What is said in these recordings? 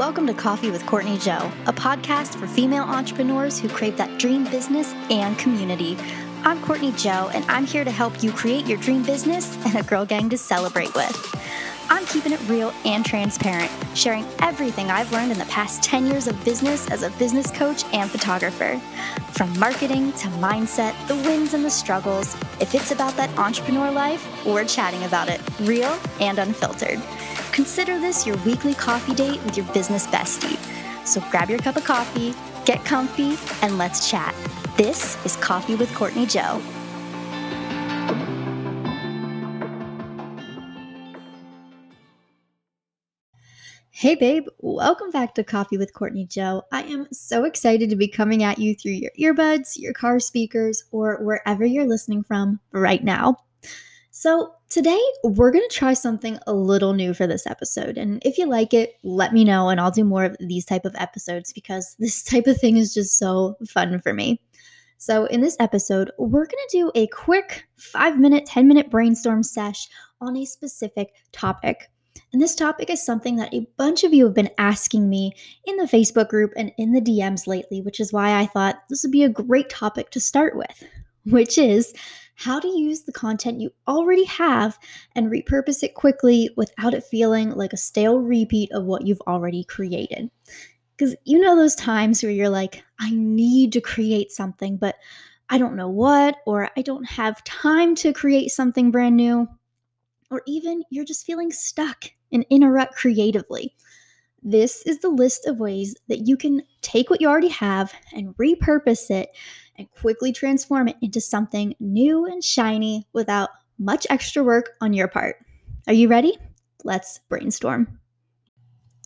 Welcome to Coffee with Courtney Joe, a podcast for female entrepreneurs who crave that dream business and community. I'm Courtney Joe, and I'm here to help you create your dream business and a girl gang to celebrate with. I'm keeping it real and transparent, sharing everything I've learned in the past 10 years of business as a business coach and photographer. From marketing to mindset, the wins and the struggles. If it's about that entrepreneur life, we're chatting about it, real and unfiltered. Consider this your weekly coffee date with your business bestie. So grab your cup of coffee, get comfy, and let's chat. This is Coffee with Courtney Joe. Hey, babe, welcome back to Coffee with Courtney Joe. I am so excited to be coming at you through your earbuds, your car speakers, or wherever you're listening from right now. So, today we're going to try something a little new for this episode. And if you like it, let me know and I'll do more of these type of episodes because this type of thing is just so fun for me. So, in this episode, we're going to do a quick 5-minute, 10-minute brainstorm sesh on a specific topic. And this topic is something that a bunch of you have been asking me in the Facebook group and in the DMs lately, which is why I thought this would be a great topic to start with, which is how to use the content you already have and repurpose it quickly without it feeling like a stale repeat of what you've already created. Because you know those times where you're like, I need to create something, but I don't know what, or I don't have time to create something brand new or even you're just feeling stuck and interrupt creatively. This is the list of ways that you can take what you already have and repurpose it and quickly transform it into something new and shiny without much extra work on your part. Are you ready? Let's brainstorm.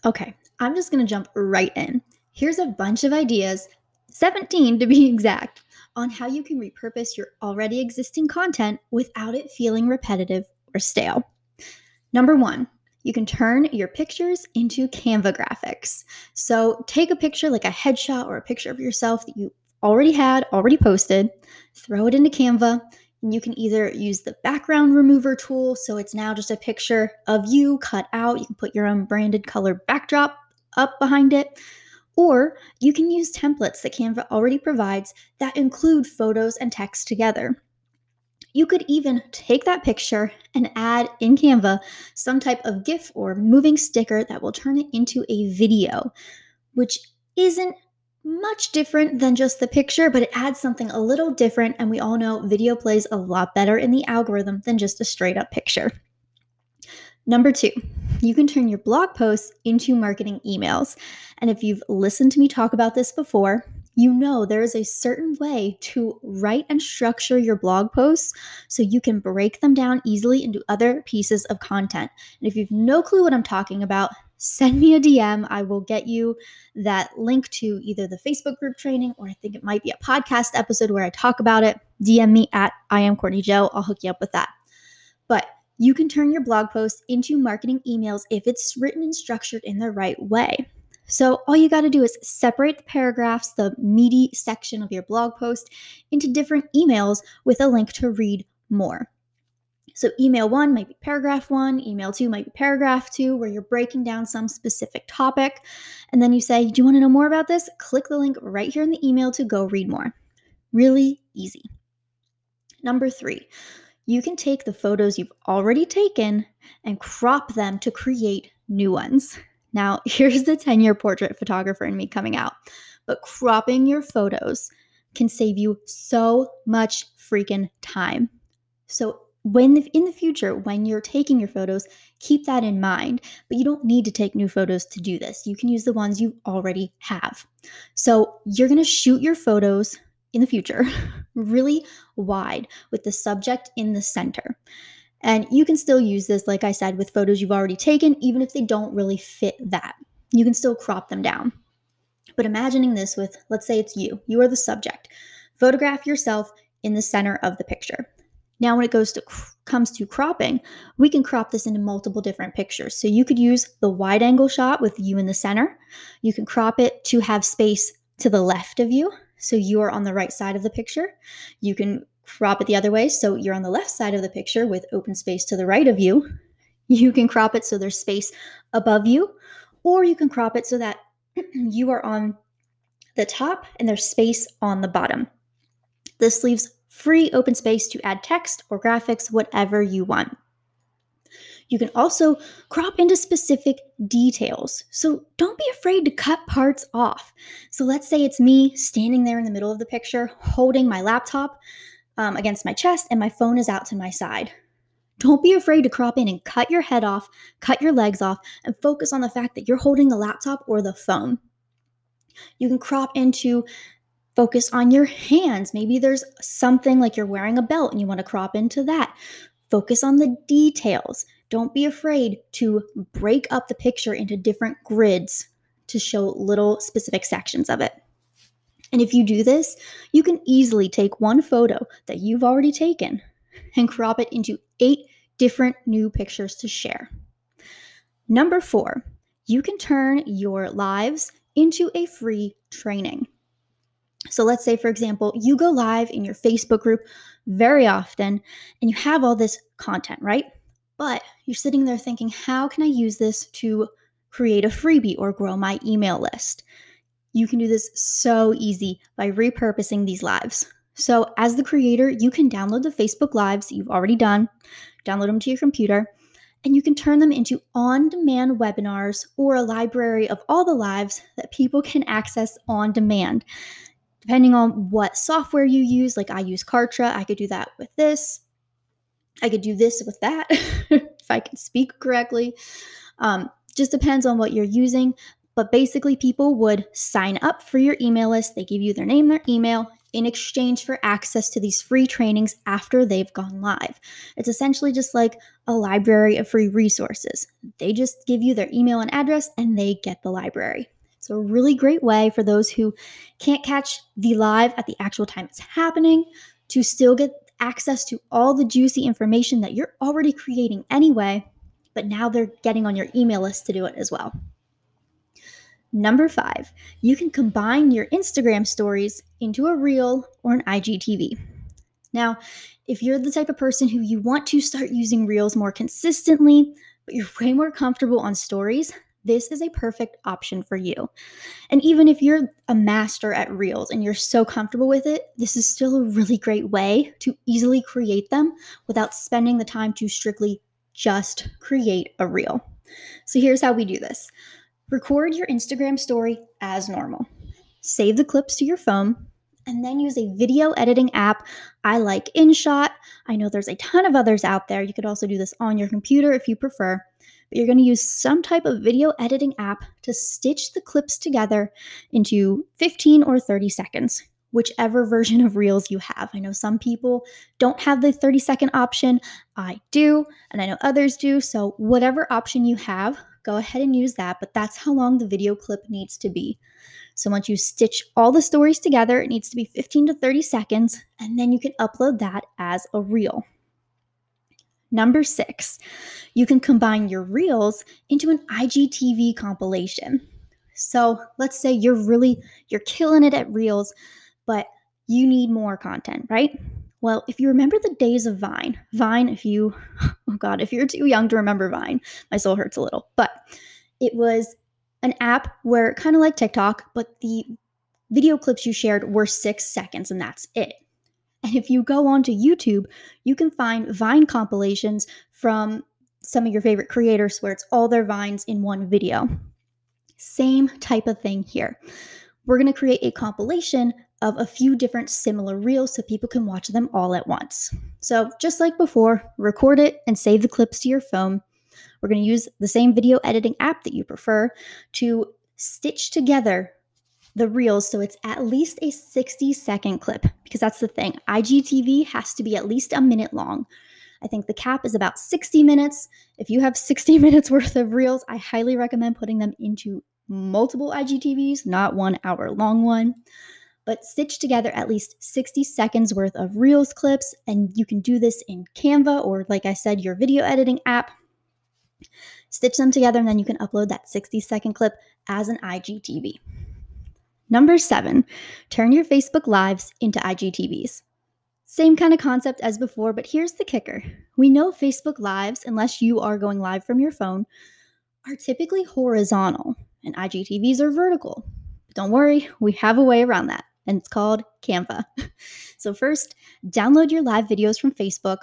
Okay, I'm just gonna jump right in. Here's a bunch of ideas, 17 to be exact, on how you can repurpose your already existing content without it feeling repetitive or stale. Number one, you can turn your pictures into Canva graphics. So take a picture like a headshot or a picture of yourself that you already had, already posted, throw it into Canva, and you can either use the background remover tool, so it's now just a picture of you cut out. You can put your own branded color backdrop up behind it. Or you can use templates that Canva already provides that include photos and text together. You could even take that picture and add in Canva some type of GIF or moving sticker that will turn it into a video, which isn't much different than just the picture, but it adds something a little different. And we all know video plays a lot better in the algorithm than just a straight up picture. Number two, you can turn your blog posts into marketing emails. And if you've listened to me talk about this before, you know there is a certain way to write and structure your blog posts so you can break them down easily into other pieces of content. And if you've no clue what I'm talking about, send me a DM. I will get you that link to either the Facebook group training or I think it might be a podcast episode where I talk about it. DM me at I am Courtney Joe. I'll hook you up with that. But you can turn your blog posts into marketing emails if it's written and structured in the right way. So, all you got to do is separate the paragraphs, the meaty section of your blog post, into different emails with a link to read more. So, email one might be paragraph one, email two might be paragraph two, where you're breaking down some specific topic. And then you say, Do you want to know more about this? Click the link right here in the email to go read more. Really easy. Number three, you can take the photos you've already taken and crop them to create new ones. Now, here's the 10 year portrait photographer in me coming out. But cropping your photos can save you so much freaking time. So, when in the future when you're taking your photos keep that in mind but you don't need to take new photos to do this you can use the ones you already have so you're to shoot your photos in the future really wide with the subject in the center and you can still use this, like I said, with photos you've already taken, even if they don't really fit that. You can still crop them down. But imagining this with, let's say it's you, you are the subject. Photograph yourself in the center of the picture. Now, when it goes to comes to cropping, we can crop this into multiple different pictures. So you could use the wide angle shot with you in the center. You can crop it to have space to the left of you, so you are on the right side of the picture. You can crop it the other way so you're on the left side of the picture with open space to the right of you. You can crop it so there's space above you, or you can crop it so that you are on the top and there's space on the bottom. This leaves free open space to add text or graphics, whatever you want. You can also crop into specific details. So don't be afraid to cut parts off. So let's say it's me standing there in the middle of the picture holding my laptop um, against my chest and my phone is out to my side. Don't be afraid to crop in and cut your head off, cut your legs off, and focus on the fact that you're holding the laptop or the phone. You can crop into focus on your hands. Maybe there's something like you're wearing a belt and you want to crop into that. Focus on the details. Don't be afraid to break up the picture into different grids to show little specific sections of it. And if you do this, you can easily take one photo that you've already taken and crop it into eight different new pictures to share. Number four, you can turn your lives into a free training. So let's say, for example, you go live in your Facebook group very often and you have all this content, right? But you're sitting there thinking, how can I use this to create a freebie or grow my email list? You can do this so easy by repurposing these lives. So, as the creator, you can download the Facebook Lives you've already done, download them to your computer, and you can turn them into on demand webinars or a library of all the lives that people can access on demand. Depending on what software you use, like I use Kartra, I could do that with this. I could do this with that if I can speak correctly. Um, just depends on what you're using. But basically, people would sign up for your email list. They give you their name, their email, in exchange for access to these free trainings after they've gone live. It's essentially just like a library of free resources. They just give you their email and address and they get the library. It's a really great way for those who can't catch the live at the actual time it's happening to still get access to all the juicy information that you're already creating anyway, but now they're getting on your email list to do it as well. Number five, you can combine your Instagram stories into a reel or an IGTV. Now, if you're the type of person who you want to start using reels more consistently, but you're way more comfortable on stories, this is a perfect option for you. And even if you're a master at reels and you're so comfortable with it, this is still a really great way to easily create them without spending the time to strictly just create a reel. So here's how we do this Record your Instagram story as normal. Save the clips to your phone and then use a video editing app. I like InShot. I know there's a ton of others out there. You could also do this on your computer if you prefer. But you're going to use some type of video editing app to stitch the clips together into 15 or 30 seconds, whichever version of Reels you have. I know some people don't have the 30 second option. I do, and I know others do. So, whatever option you have, go ahead and use that, but that's how long the video clip needs to be. So once you stitch all the stories together, it needs to be 15 to 30 seconds, and then you can upload that as a reel. Number six, you can combine your reels into an IGTV compilation. So let's say you're really you're killing it at reels, but you need more content, right? Well, if you remember the days of Vine, Vine, if you, oh God, if you're too young to remember Vine, my soul hurts a little, but it was an app where kind of like TikTok, but the video clips you shared were six seconds and that's it. And if you go onto YouTube, you can find Vine compilations from some of your favorite creators where it's all their Vines in one video. Same type of thing here. We're going to create a compilation of a few different similar reels so people can watch them all at once. So, just like before, record it and save the clips to your phone. We're going to use the same video editing app that you prefer to stitch together the reels so it's at least a 60 second clip because that's the thing. IGTV has to be at least a minute long. I think the cap is about 60 minutes. If you have 60 minutes worth of reels, I highly recommend putting them into multiple IGTVs, not one hour long one but stitch together at least 60 seconds worth of Reels clips. And you can do this in Canva or, like I said, your video editing app. Stitch them together, and then you can upload that 60 second clip as an IGTV. Number seven, turn your Facebook Lives into IGTVs. Same kind of concept as before, but here's the kicker. We know Facebook Lives, unless you are going live from your phone, are typically horizontal and IGTVs are vertical. But don't worry, we have a way around that, and it's called Canva. so, first, download your live videos from Facebook.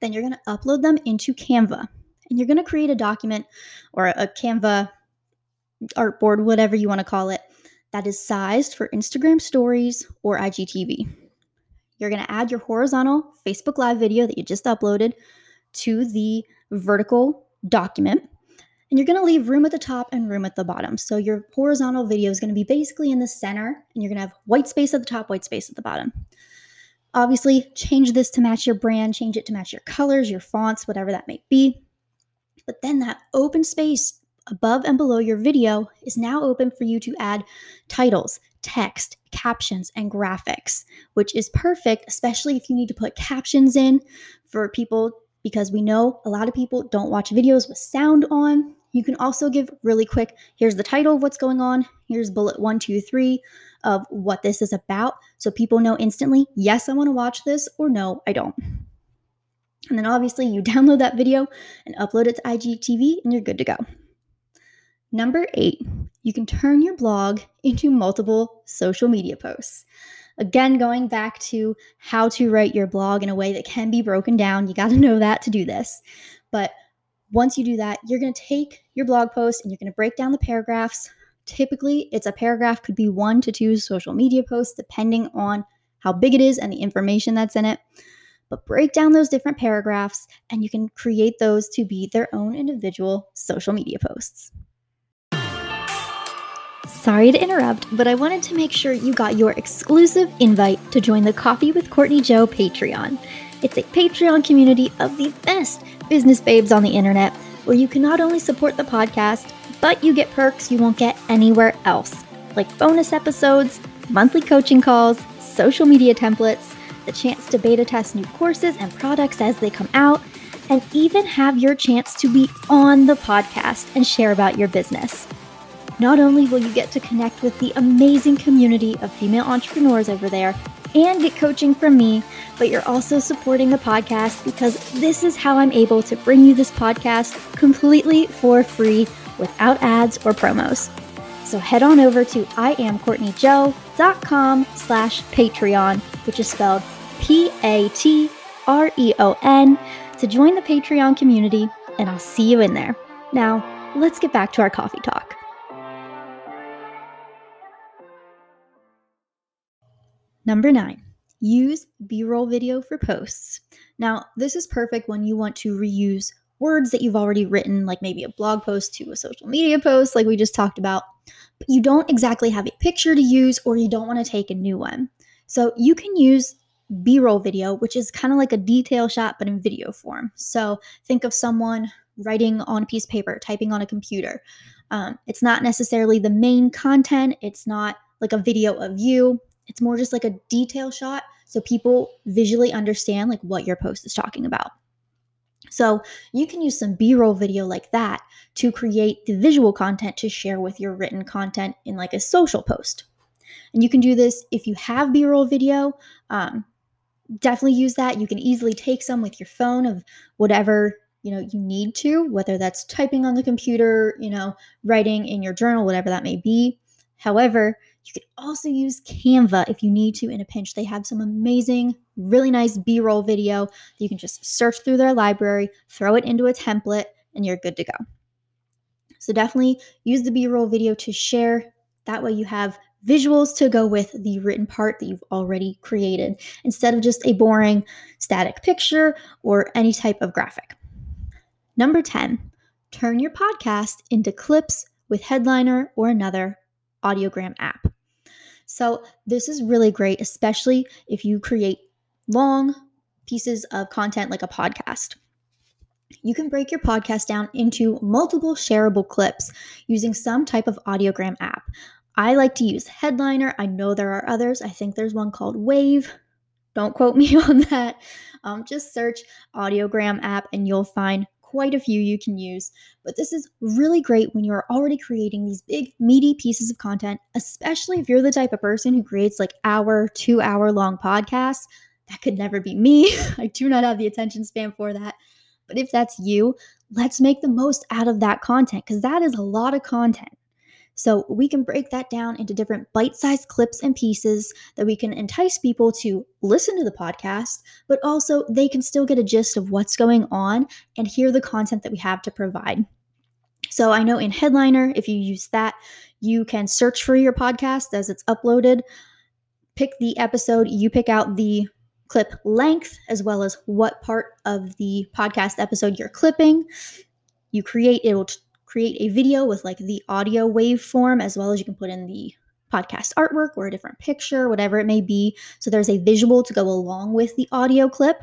Then you're going to upload them into Canva. And you're going to create a document or a Canva artboard, whatever you want to call it, that is sized for Instagram stories or IGTV. You're going to add your horizontal Facebook Live video that you just uploaded to the vertical document. And you're going to leave room at the top and room at the bottom. So your horizontal video is going to be basically in the center, and you're going to have white space at the top, white space at the bottom. Obviously, change this to match your brand, change it to match your colors, your fonts, whatever that may be. But then that open space above and below your video is now open for you to add titles, text, captions, and graphics, which is perfect, especially if you need to put captions in for people because we know a lot of people don't watch videos with sound on. You can also give really quick here's the title of what's going on, here's bullet one, two, three of what this is about. So people know instantly, yes, I want to watch this, or no, I don't. And then obviously you download that video and upload it to IGTV, and you're good to go. Number eight, you can turn your blog into multiple social media posts. Again, going back to how to write your blog in a way that can be broken down, you got to know that to do this. But once you do that, you're going to take your blog post and you're going to break down the paragraphs. Typically, it's a paragraph, could be one to two social media posts, depending on how big it is and the information that's in it. But break down those different paragraphs and you can create those to be their own individual social media posts. Sorry to interrupt, but I wanted to make sure you got your exclusive invite to join the Coffee with Courtney Joe Patreon. It's a Patreon community of the best business babes on the internet where you can not only support the podcast, but you get perks you won't get anywhere else, like bonus episodes, monthly coaching calls, social media templates, the chance to beta test new courses and products as they come out, and even have your chance to be on the podcast and share about your business. Not only will you get to connect with the amazing community of female entrepreneurs over there and get coaching from me, but you're also supporting the podcast because this is how I'm able to bring you this podcast completely for free without ads or promos. So head on over to iamcourtneyjoe.com slash Patreon, which is spelled P-A-T-R-E-O-N, to join the Patreon community, and I'll see you in there. Now, let's get back to our coffee talk. Number nine, use B roll video for posts. Now, this is perfect when you want to reuse words that you've already written, like maybe a blog post to a social media post, like we just talked about, but you don't exactly have a picture to use or you don't want to take a new one. So you can use B roll video, which is kind of like a detail shot, but in video form. So think of someone writing on a piece of paper, typing on a computer. Um, it's not necessarily the main content, it's not like a video of you. It's more just like a detail shot so people visually understand like what your post is talking about. So you can use some B-roll video like that to create the visual content to share with your written content in like a social post. And you can do this if you have B-roll video. Um, definitely use that. You can easily take some with your phone of whatever you know you need to, whether that's typing on the computer, you know, writing in your journal, whatever that may be. However, you can also use Canva if you need to in a pinch. They have some amazing, really nice B roll video that you can just search through their library, throw it into a template, and you're good to go. So definitely use the B roll video to share. That way you have visuals to go with the written part that you've already created instead of just a boring static picture or any type of graphic. Number 10, turn your podcast into clips with Headliner or another audiogram app. So, this is really great, especially if you create long pieces of content like a podcast. You can break your podcast down into multiple shareable clips using some type of audiogram app. I like to use Headliner. I know there are others. I think there's one called Wavve. Don't quote me on that. Um, just search audiogram app and you'll find quite a few you can use, but this is really great when you're already creating these big, meaty pieces of content, especially if you're the type of person who creates like hour, two hour long podcasts. That could never be me. I do not have the attention span for that. But if that's you, let's make the most out of that content because that is a lot of content. So we can break that down into different bite sized clips and pieces that we can entice people to listen to the podcast, but also they can still get a gist of what's going on and hear the content that we have to provide. So I know in Headliner, if you use that, you can search for your podcast as it's uploaded, pick the episode, you pick out the clip length as well as what part of the podcast episode you're clipping. You create it will create a video with like the audio waveform as well as you can put in the podcast artwork or a different picture, whatever it may be. So there's a visual to go along with the audio clip.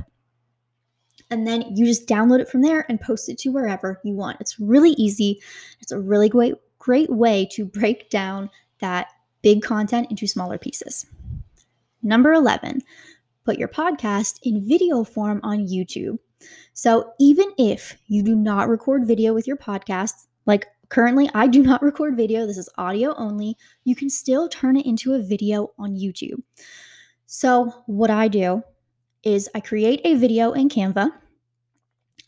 And then you just download it from there and post it to wherever you want. It's really easy. It's a really great great way to break down that big content into smaller pieces. Number 11, put your podcast in video form on YouTube. So even if you do not record video with your podcast, like currently, I do not record video, this is audio only. You can still turn it into a video on YouTube. So, what I do is I create a video in Canva,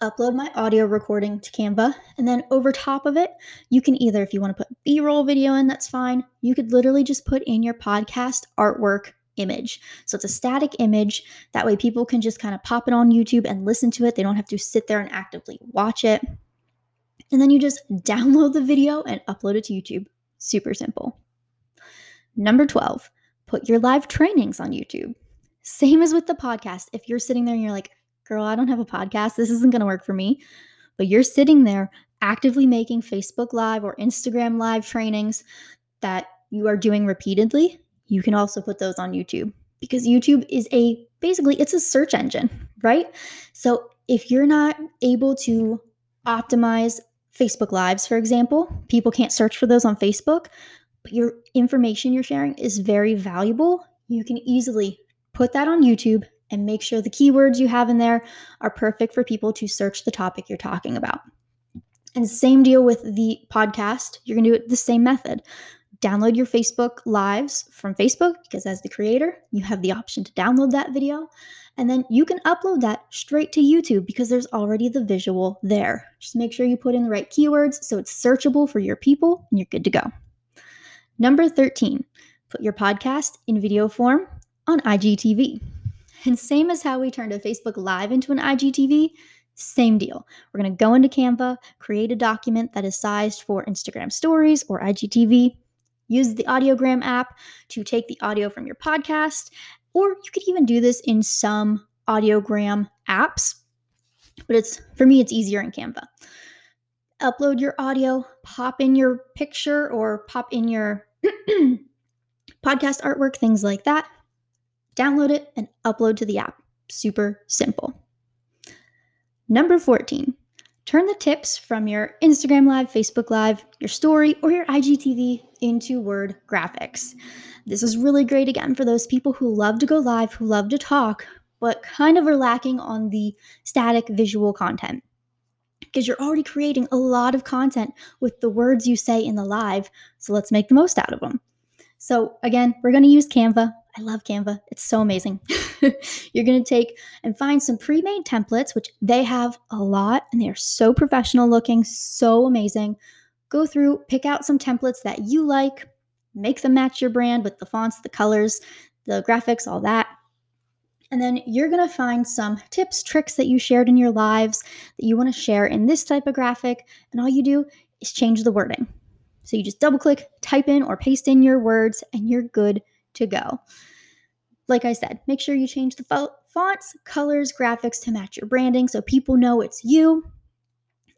upload my audio recording to Canva, and then over top of it, you can either, if you want to put B roll video in, that's fine. You could literally just put in your podcast artwork image. So it's a static image. That way, people can just kind of pop it on YouTube and listen to it. They don't have to sit there and actively watch it. And then you just download the video and upload it to YouTube. Super simple. Number 12, put your live trainings on YouTube. Same as with the podcast. If you're sitting there and you're like, girl, I don't have a podcast, this isn't going to work for me. But you're sitting there actively making Facebook Live or Instagram Live trainings that you are doing repeatedly, you can also put those on YouTube because YouTube is a basically it's a search engine, right? So if you're not able to optimize Facebook Lives, for example. People can't search for those on Facebook, but your information you're sharing is very valuable. You can easily put that on YouTube and make sure the keywords you have in there are perfect for people to search the topic you're talking about. And same deal with the podcast. You're going to do it the same method download your Facebook Lives from Facebook because, as the creator, you have the option to download that video. And then you can upload that straight to YouTube because there's already the visual there. Just make sure you put in the right keywords so it's searchable for your people and you're good to go. Number 13, put your podcast in video form on IGTV. And same as how we turned a Facebook Live into an IGTV, same deal. We're going to go into Canva, create a document that is sized for Instagram stories or IGTV, Use the Audiogram app to take the audio from your podcast, or you could even do this in some Audiogram apps. But it's for me, it's easier in Canva. Upload your audio, pop in your picture, or pop in your podcast artwork, things like that. Download it and upload to the app. Super simple. Number 14, Turn the tips from your Instagram Live, Facebook Live, your story, or your IGTV into Word graphics. This is really great again for those people who love to go live, who love to talk, but kind of are lacking on the static visual content. Because you're already creating a lot of content with the words you say in the live, so let's make the most out of them. So, again, we're going to use Canva. I love Canva. It's so amazing. You're going to take and find some pre made templates, which they have a lot and they are so professional looking, so amazing. Go through, pick out some templates that you like, make them match your brand with the fonts, the colors, the graphics, all that. And then you're going to find some tips, tricks that you shared in your lives that you want to share in this type of graphic. And all you do is change the wording. So you just double click, type in or paste in your words, and you're good to go. Like I said, make sure you change the fo- fonts, colors, graphics to match your branding so people know it's you.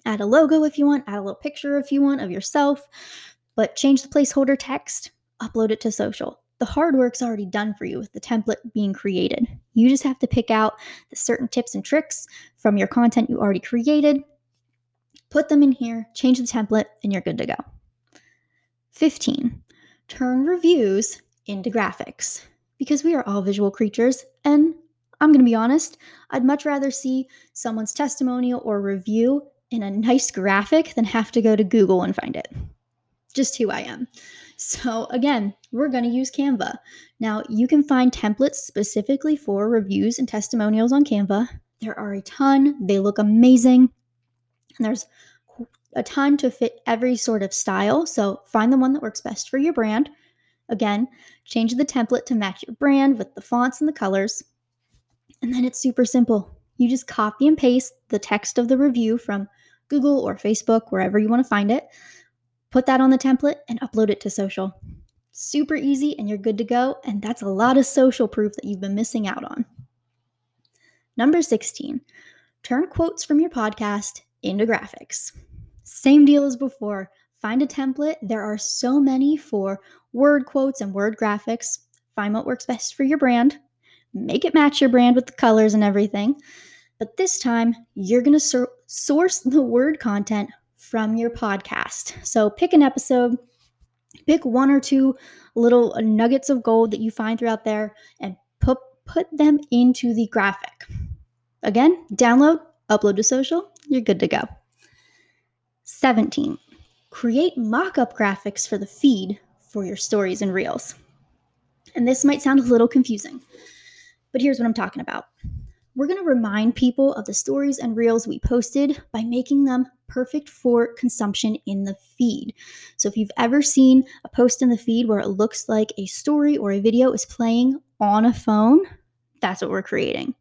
Add a logo if you want, add a little picture if you want of yourself, but change the placeholder text, upload it to social. The hard work's already done for you with the template being created. You just have to pick out the certain tips and tricks from your content you already created, put them in here, change the template, and you're good to go. 15. Turn reviews into graphics because we are all visual creatures. And I'm going to be honest, I'd much rather see someone's testimonial or review in a nice graphic than have to go to Google and find it. Just who I am. So, again, we're going to use Canva. Now, you can find templates specifically for reviews and testimonials on Canva. There are a ton, they look amazing. And there's a ton to fit every sort of style. So find the one that works best for your brand. Again, change the template to match your brand with the fonts and the colors. And then it's super simple. You just copy and paste the text of the review from Google or Facebook, wherever you want to find it. Put that on the template and upload it to social. Super easy, and you're good to go. And that's a lot of social proof that you've been missing out on. Number 16, turn quotes from your podcast into graphics. Same deal as before. Find a template. There are so many for word quotes and word graphics. Find what works best for your brand. Make it match your brand with the colors and everything. But this time, you're going to sur- source the word content from your podcast. So pick an episode, pick one or two little nuggets of gold that you find throughout there and put put them into the graphic. Again, download, upload to social, you're good to go. 17. Create mock-up graphics for the feed for your stories and reels. And this might sound a little confusing, but here's what I'm talking about. We're going to remind people of the stories and reels we posted by making them perfect for consumption in the feed. So if you've ever seen a post in the feed where it looks like a story or a video is playing on a phone, that's what we're creating.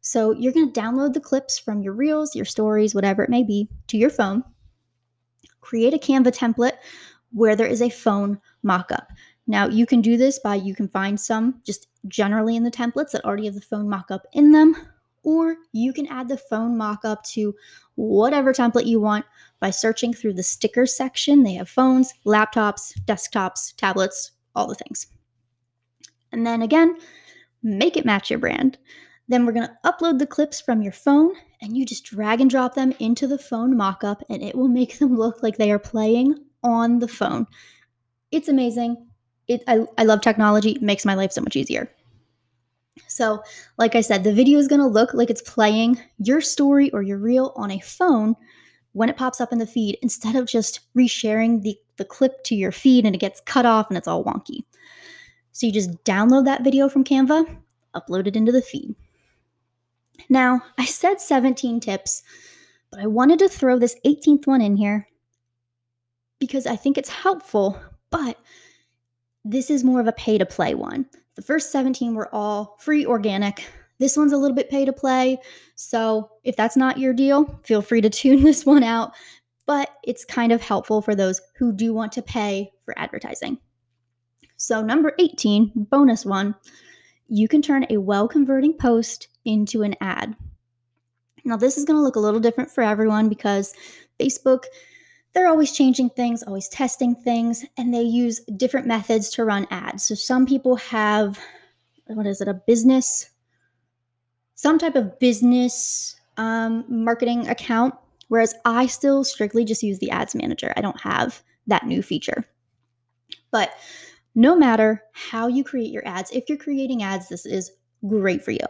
So you're going to download the clips from your reels, your stories, whatever it may be, to your phone. Create a Canva template where there is a phone mockup. Now, you can do this by you can find some just generally in the templates that already have the phone mockup in them, or you can add the phone mockup to whatever template you want by searching through the stickers section. They have phones, laptops, desktops, tablets, all the things. And then again, make it match your brand. Then we're going to upload the clips from your phone and you just drag and drop them into the phone mockup and it will make them look like they are playing on the phone. It's amazing. It, I, I love technology. It makes my life so much easier. So, like I said, the video is going to look like it's playing your story or your reel on a phone when it pops up in the feed instead of just resharing the, the clip to your feed and it gets cut off and it's all wonky. So, you just download that video from Canva, upload it into the feed. Now, I said 17 tips, but I wanted to throw this 18th one in here because I think it's helpful, but this is more of a pay to play one. The first 17 were all free organic. This one's a little bit pay to play. So if that's not your deal, feel free to tune this one out. But it's kind of helpful for those who do want to pay for advertising. So, number 18, bonus one, you can turn a well converting post into an ad. Now, this is going to look a little different for everyone because Facebook they're always changing things, always testing things, and they use different methods to run ads. So some people have, what is it, a business, some type of business um, marketing account, whereas I still strictly just use the ads manager. I don't have that new feature. But no matter how you create your ads, if you're creating ads, this is great for you.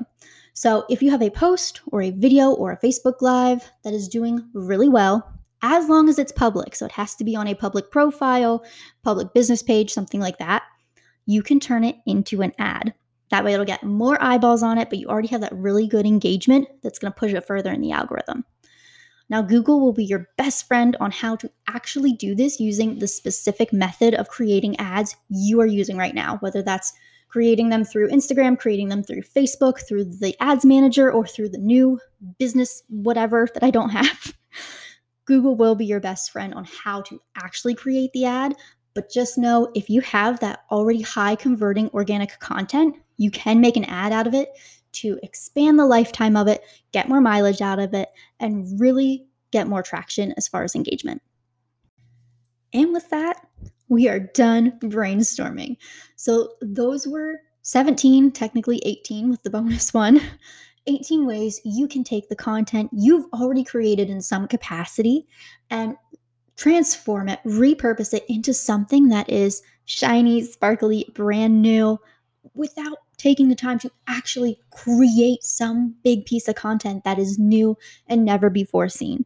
So if you have a post or a video or a Facebook Live that is doing really well, as long as it's public. So it has to be on a public profile, public business page, something like that. You can turn it into an ad. That way it'll get more eyeballs on it, but you already have that really good engagement that's going to push it further in the algorithm. Now, Google will be your best friend on how to actually do this using the specific method of creating ads you are using right now, whether that's creating them through Instagram, creating them through Facebook, through the ads manager, or through the new business whatever that I don't have. Google will be your best friend on how to actually create the ad. But just know if you have that already high converting organic content, you can make an ad out of it to expand the lifetime of it, get more mileage out of it, and really get more traction as far as engagement. And with that, we are done brainstorming. So those were 17, technically 18 with the bonus one. 18 ways you can take the content you've already created in some capacity and transform it, repurpose it into something that is shiny, sparkly, brand new without taking the time to actually create some big piece of content that is new and never before seen.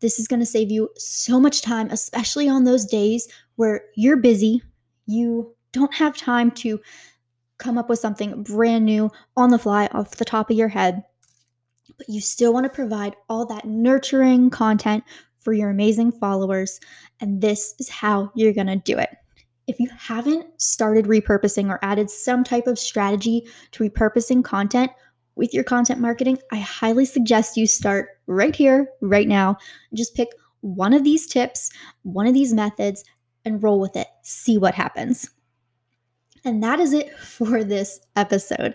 This is going to save you so much time, especially on those days where you're busy, you don't have time to come up with something brand new on the fly off the top of your head. but you still want to provide all that nurturing content for your amazing followers. And this is how you're going to do it. If you haven't started repurposing or added some type of strategy to repurposing content with your content marketing, I highly suggest you start right here, right now. Just pick one of these tips, one of these methods, and roll with it. See what happens. And that is it for this episode.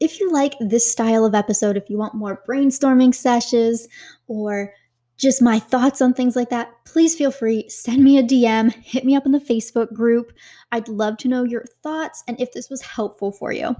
If you like this style of episode, if you want more brainstorming sessions or just my thoughts on things like that, please feel free. Send me a DM, hit me up in the Facebook group. I'd love to know your thoughts and if this was helpful for you.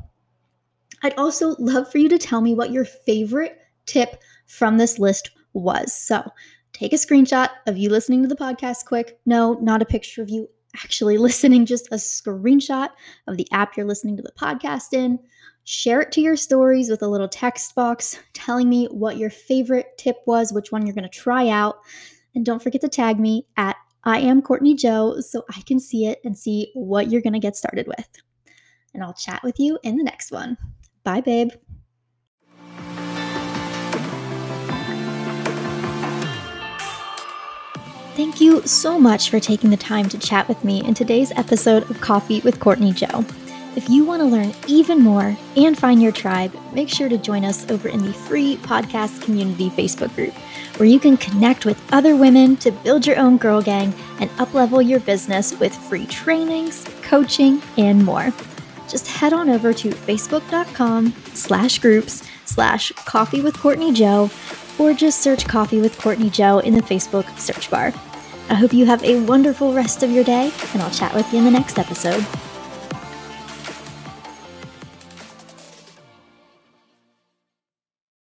I'd also love for you to tell me what your favorite tip from this list was. So take a screenshot of you listening to the podcast quick. No, not a picture of you actually listening, just a screenshot of the app you're listening to the podcast in. Share it to your stories with a little text box telling me what your favorite tip was, which one you're going to try out. And don't forget to tag me at I am Courtney Joe so I can see it and see what you're going to get started with. And I'll chat with you in the next one. Bye, babe. Thank you so much for taking the time to chat with me in today's episode of Coffee with Courtney Joe. If you want to learn even more and find your tribe, make sure to join us over in the free podcast community Facebook group, where you can connect with other women to build your own girl gang and uplevel your business with free trainings, coaching, and more. Just head on over to facebook.com slash groups slash coffee with Courtney Joe or just search Coffee with Courtney Joe in the Facebook search bar. I hope you have a wonderful rest of your day, and I'll chat with you in the next episode.